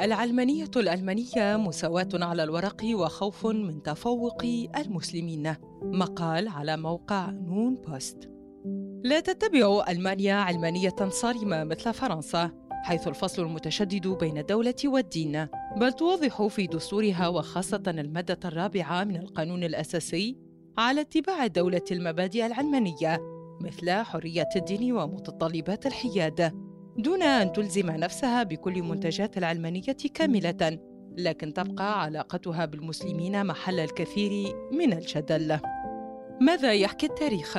العلمانية الألمانية مساواة على الورق وخوف من تفوق المسلمين. مقال على موقع نون بوست. لا تتبع ألمانيا علمانية صارمة مثل فرنسا حيث الفصل المتشدد بين الدولة والدين بل توضح في دستورها وخاصة المادة الرابعة من القانون الأساسي على اتباع الدولة المبادئ العلمانية مثل حرية الدين ومتطلبات الحياد. دون أن تلزم نفسها بكل منتجات العلمانية كاملة لكن تبقى علاقتها بالمسلمين محل الكثير من الجدل. ماذا يحكي التاريخ؟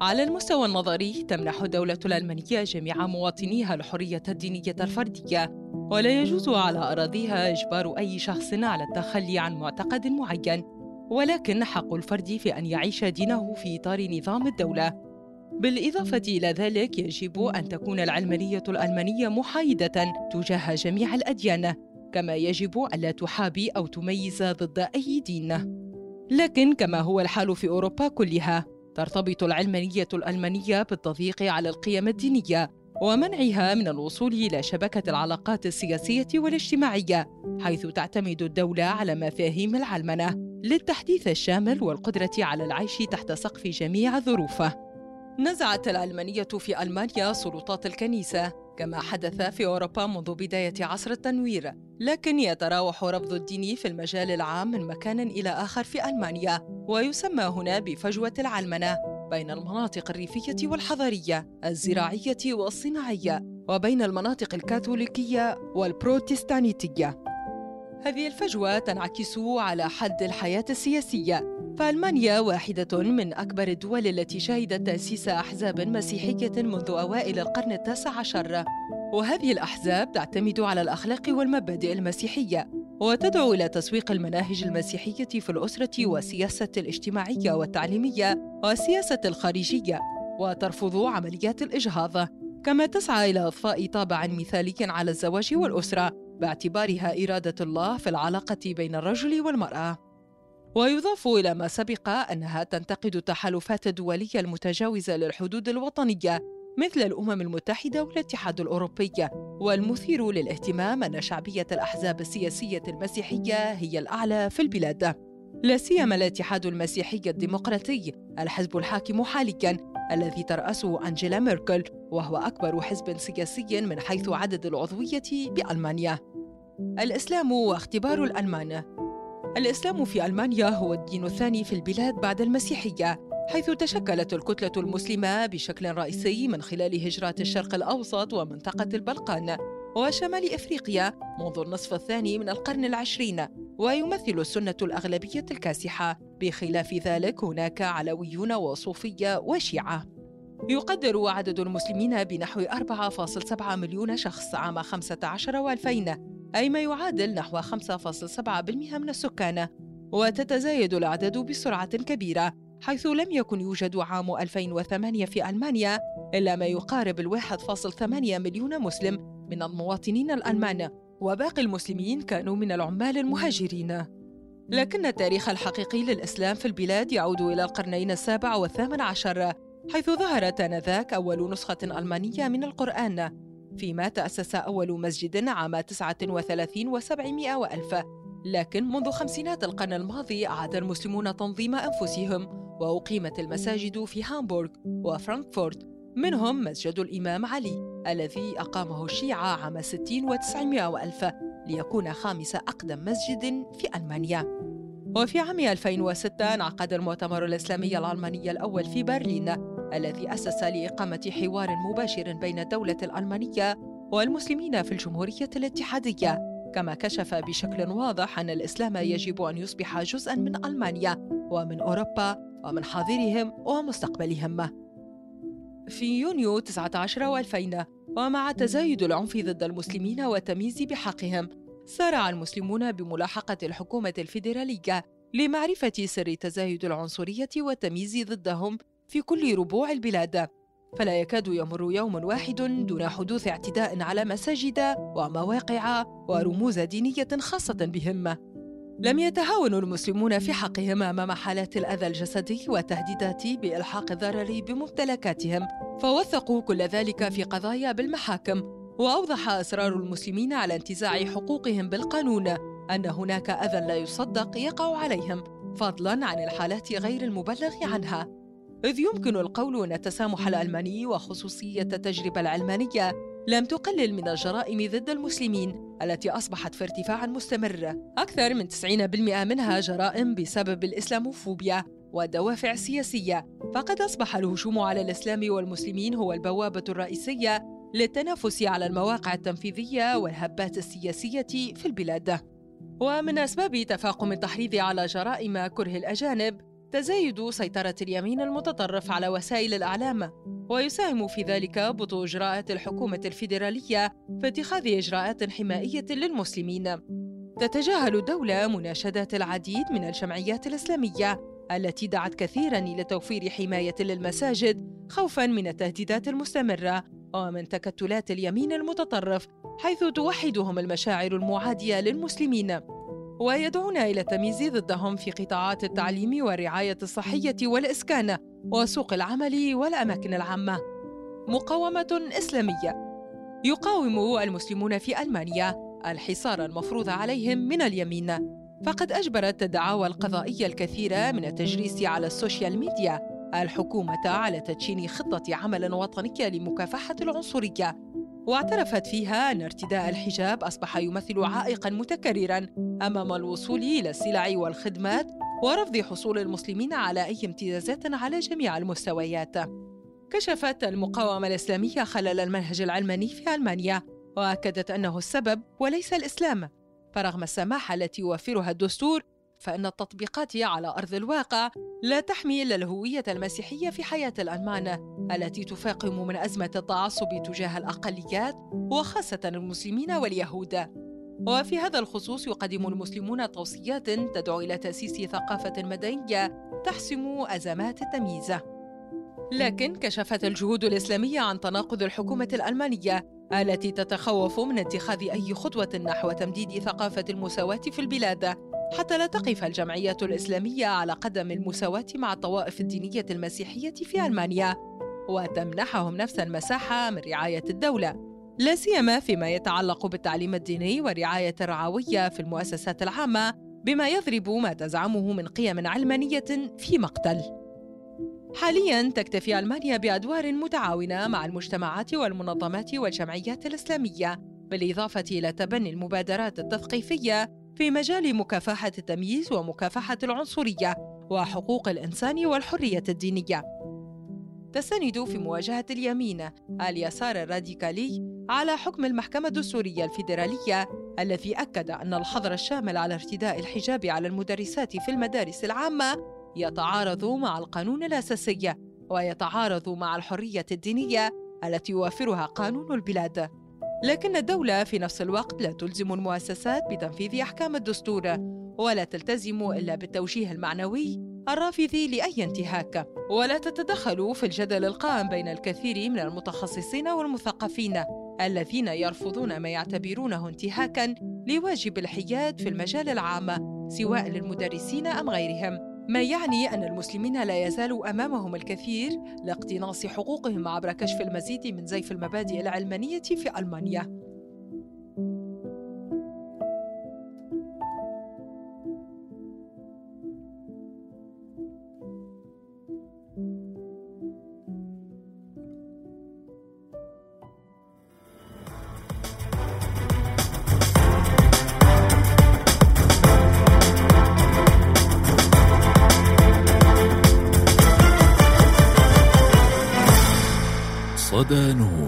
على المستوى النظري تمنح الدولة الألمانية جميع مواطنيها الحرية الدينية الفردية ولا يجوز على أراضيها إجبار أي شخص على التخلي عن معتقد معين. ولكن حق الفرد في أن يعيش دينه في إطار نظام الدولة. بالإضافة إلى ذلك يجب أن تكون العلمانية الألمانية محايدة تجاه جميع الأديان كما يجب ألا تحابي أو تميز ضد أي دين. لكن كما هو الحال في أوروبا كلها ترتبط العلمانية الألمانية بالتضييق على القيم الدينية ومنعها من الوصول إلى شبكة العلاقات السياسية والاجتماعية حيث تعتمد الدولة على مفاهيم العلمنة للتحديث الشامل والقدرة على العيش تحت سقف جميع ظروفه نزعت العلمانية في ألمانيا سلطات الكنيسة كما حدث في أوروبا منذ بداية عصر التنوير. لكن يتراوح رفض الدين في المجال العام من مكان إلى آخر في ألمانيا ويسمى هنا بفجوة العلمنة بين المناطق الريفية والحضرية الزراعية والصناعية وبين المناطق الكاثوليكية والبروتستانيتية. هذه الفجوة تنعكس على حد الحياة السياسية. فألمانيا واحدة من أكبر الدول التي شهدت تأسيس أحزاب مسيحية منذ أوائل القرن التاسع عشر. وهذه الأحزاب تعتمد على الأخلاق والمبادئ المسيحية وتدعو إلى تسويق المناهج المسيحية في الأسرة والسياسة الاجتماعية والتعليمية والسياسة الخارجية وترفض عمليات الإجهاض. كما تسعى إلى إضفاء طابع مثالي على الزواج والأسرة. باعتبارها إرادة الله في العلاقة بين الرجل والمرأة. ويضاف إلى ما سبق أنها تنتقد التحالفات الدولية المتجاوزة للحدود الوطنية مثل الأمم المتحدة والاتحاد الأوروبي. والمثير للاهتمام أن شعبية الأحزاب السياسية المسيحية هي الأعلى في البلاد. لا سيما الاتحاد المسيحي الديمقراطي الحزب الحاكم حاليا الذي ترأسه أنجيلا ميركل وهو أكبر حزب سياسي من حيث عدد العضوية بألمانيا. الإسلام واختبار الألمان. الإسلام في ألمانيا هو الدين الثاني في البلاد بعد المسيحية حيث تشكلت الكتلة المسلمة بشكل رئيسي من خلال هجرات الشرق الأوسط ومنطقة البلقان وشمال إفريقيا منذ النصف الثاني من القرن العشرين. ويمثل السنة الأغلبية الكاسحة. بخلاف ذلك هناك علويون وصوفية وشيعة. يقدر عدد المسلمين بنحو 4.7 مليون شخص عام 15 و2000 أي ما يعادل نحو 5.7% من السكان. وتتزايد الأعداد بسرعة كبيرة حيث لم يكن يوجد عام 2008 في ألمانيا إلا ما يقارب ال 1.8 مليون مسلم من المواطنين الألمان. وباقي المسلمين كانوا من العمال المهاجرين. لكن التاريخ الحقيقي للإسلام في البلاد يعود إلى القرنين السابع والثامن عشر حيث ظهرت آنذاك أول نسخة ألمانية من القرآن فيما تأسس أول مسجد عام 39 و700 وألف. لكن منذ خمسينات القرن الماضي أعاد المسلمون تنظيم أنفسهم وأقيمت المساجد في هامبورغ وفرانكفورت منهم مسجد الإمام علي. الذي أقامه الشيعة عام 60 و900 وألف ليكون خامس أقدم مسجد في ألمانيا. وفي عام 2006 انعقد المؤتمر الإسلامي الألماني الأول في برلين الذي أسس لإقامة حوار مباشر بين الدولة الألمانية والمسلمين في الجمهورية الاتحادية. كما كشف بشكل واضح أن الإسلام يجب أن يصبح جزءا من ألمانيا ومن أوروبا ومن حاضرهم ومستقبلهم. في يونيو 19 و2000 ومع تزايد العنف ضد المسلمين والتمييز بحقهم سارع المسلمون بملاحقة الحكومة الفيدرالية لمعرفة سر تزايد العنصرية والتمييز ضدهم في كل ربوع البلاد. فلا يكاد يمر يوم واحد دون حدوث اعتداء على مساجد ومواقع ورموز دينية خاصة بهم. لم يتهاون المسلمون في حقهم أمام حالات الأذى الجسدي والتهديدات بإلحاق الضرر بممتلكاتهم فوثقوا كل ذلك في قضايا بالمحاكم وأوضح أسرار المسلمين على انتزاع حقوقهم بالقانون أن هناك أذى لا يصدق يقع عليهم فضلاً عن الحالات غير المبلغ عنها. إذ يمكن القول أن التسامح الألماني وخصوصية التجربة العلمانية لم تقلل من الجرائم ضد المسلمين التي أصبحت في ارتفاع مستمر. أكثر من 90% منها جرائم بسبب الإسلاموفوبيا والدوافع السياسية. فقد أصبح الهجوم على الإسلام والمسلمين هو البوابة الرئيسية للتنافس على المواقع التنفيذية والهبات السياسية في البلاد. ومن أسباب تفاقم التحريض على جرائم كره الأجانب تزايد سيطرة اليمين المتطرف على وسائل الإعلام ويساهم في ذلك بطء إجراءات الحكومة الفيدرالية في اتخاذ إجراءات حمائية للمسلمين. تتجاهل الدولة مناشدات العديد من الجمعيات الإسلامية التي دعت كثيرا لتوفير حماية للمساجد خوفا من التهديدات المستمرة ومن تكتلات اليمين المتطرف حيث توحدهم المشاعر المعادية للمسلمين. ويدعون إلى التمييز ضدهم في قطاعات التعليم والرعاية الصحية والإسكان وسوق العمل والأماكن العامة. مقاومة إسلامية. يقاوم المسلمون في ألمانيا الحصار المفروض عليهم من اليمين. فقد أجبرت الدعاوى القضائية الكثيرة من التجريس على ال social media الحكومة على تدشين خطة عمل وطنية لمكافحة العنصرية. واعترفت فيها أن ارتداء الحجاب أصبح يمثل عائقا متكررا أمام الوصول إلى السلع والخدمات ورفض حصول المسلمين على أي امتيازات على جميع المستويات. كشفت المقاومة الإسلامية خلل المنهج العلماني في ألمانيا وأكدت أنه السبب وليس الإسلام فرغم السماحة التي يوفرها الدستور فإن التطبيقات على أرض الواقع لا تحمي إلا الهوية المسيحية في حياة الألمان التي تفاقم من أزمة التعصب تجاه الأقليات وخاصة المسلمين واليهود. وفي هذا الخصوص يقدم المسلمون توصيات تدعو إلى تأسيس ثقافة مدنية تحسم أزمات التمييز. لكن كشفت الجهود الإسلامية عن تناقض الحكومة الألمانية التي تتخوف من اتخاذ أي خطوة نحو تمديد ثقافة المساواة في البلاد حتى لا تقف الجمعية الإسلامية على قدم المساواة مع الطوائف الدينية المسيحية في ألمانيا وتمنحهم نفس المساحة من رعاية الدولة لا سيما فيما يتعلق بالتعليم الديني والرعاية الرعوية في المؤسسات العامة بما يضرب ما تزعمه من قيم علمانية في مقتل. حاليا تكتفي ألمانيا بأدوار متعاونة مع المجتمعات والمنظمات والجمعيات الإسلامية بالإضافة إلى تبني المبادرات التثقيفية في مجال مكافحة التمييز ومكافحة العنصرية وحقوق الإنسان والحرية الدينية. تستند في مواجهة اليمين اليسار الراديكالي على حكم المحكمة الدستورية الفيدرالية الذي أكد أن الحظر الشامل على ارتداء الحجاب على المدرسات في المدارس العامة يتعارض مع القانون الأساسي ويتعارض مع الحرية الدينية التي يوفرها قانون البلاد. لكن الدولة في نفس الوقت لا تلزم المؤسسات بتنفيذ أحكام الدستور ولا تلتزم إلا بالتوجيه المعنوي الرافض لأي انتهاك. ولا تتدخل في الجدل القائم بين الكثير من المتخصصين والمثقفين الذين يرفضون ما يعتبرونه انتهاكا لواجب الحياد في المجال العام سواء للمدرسين أم غيرهم. ما يعني أن المسلمين لا يزال أمامهم الكثير لاقتناص حقوقهم عبر كشف المزيد من زيف المبادئ العلمانية في ألمانيا؟ صدى نون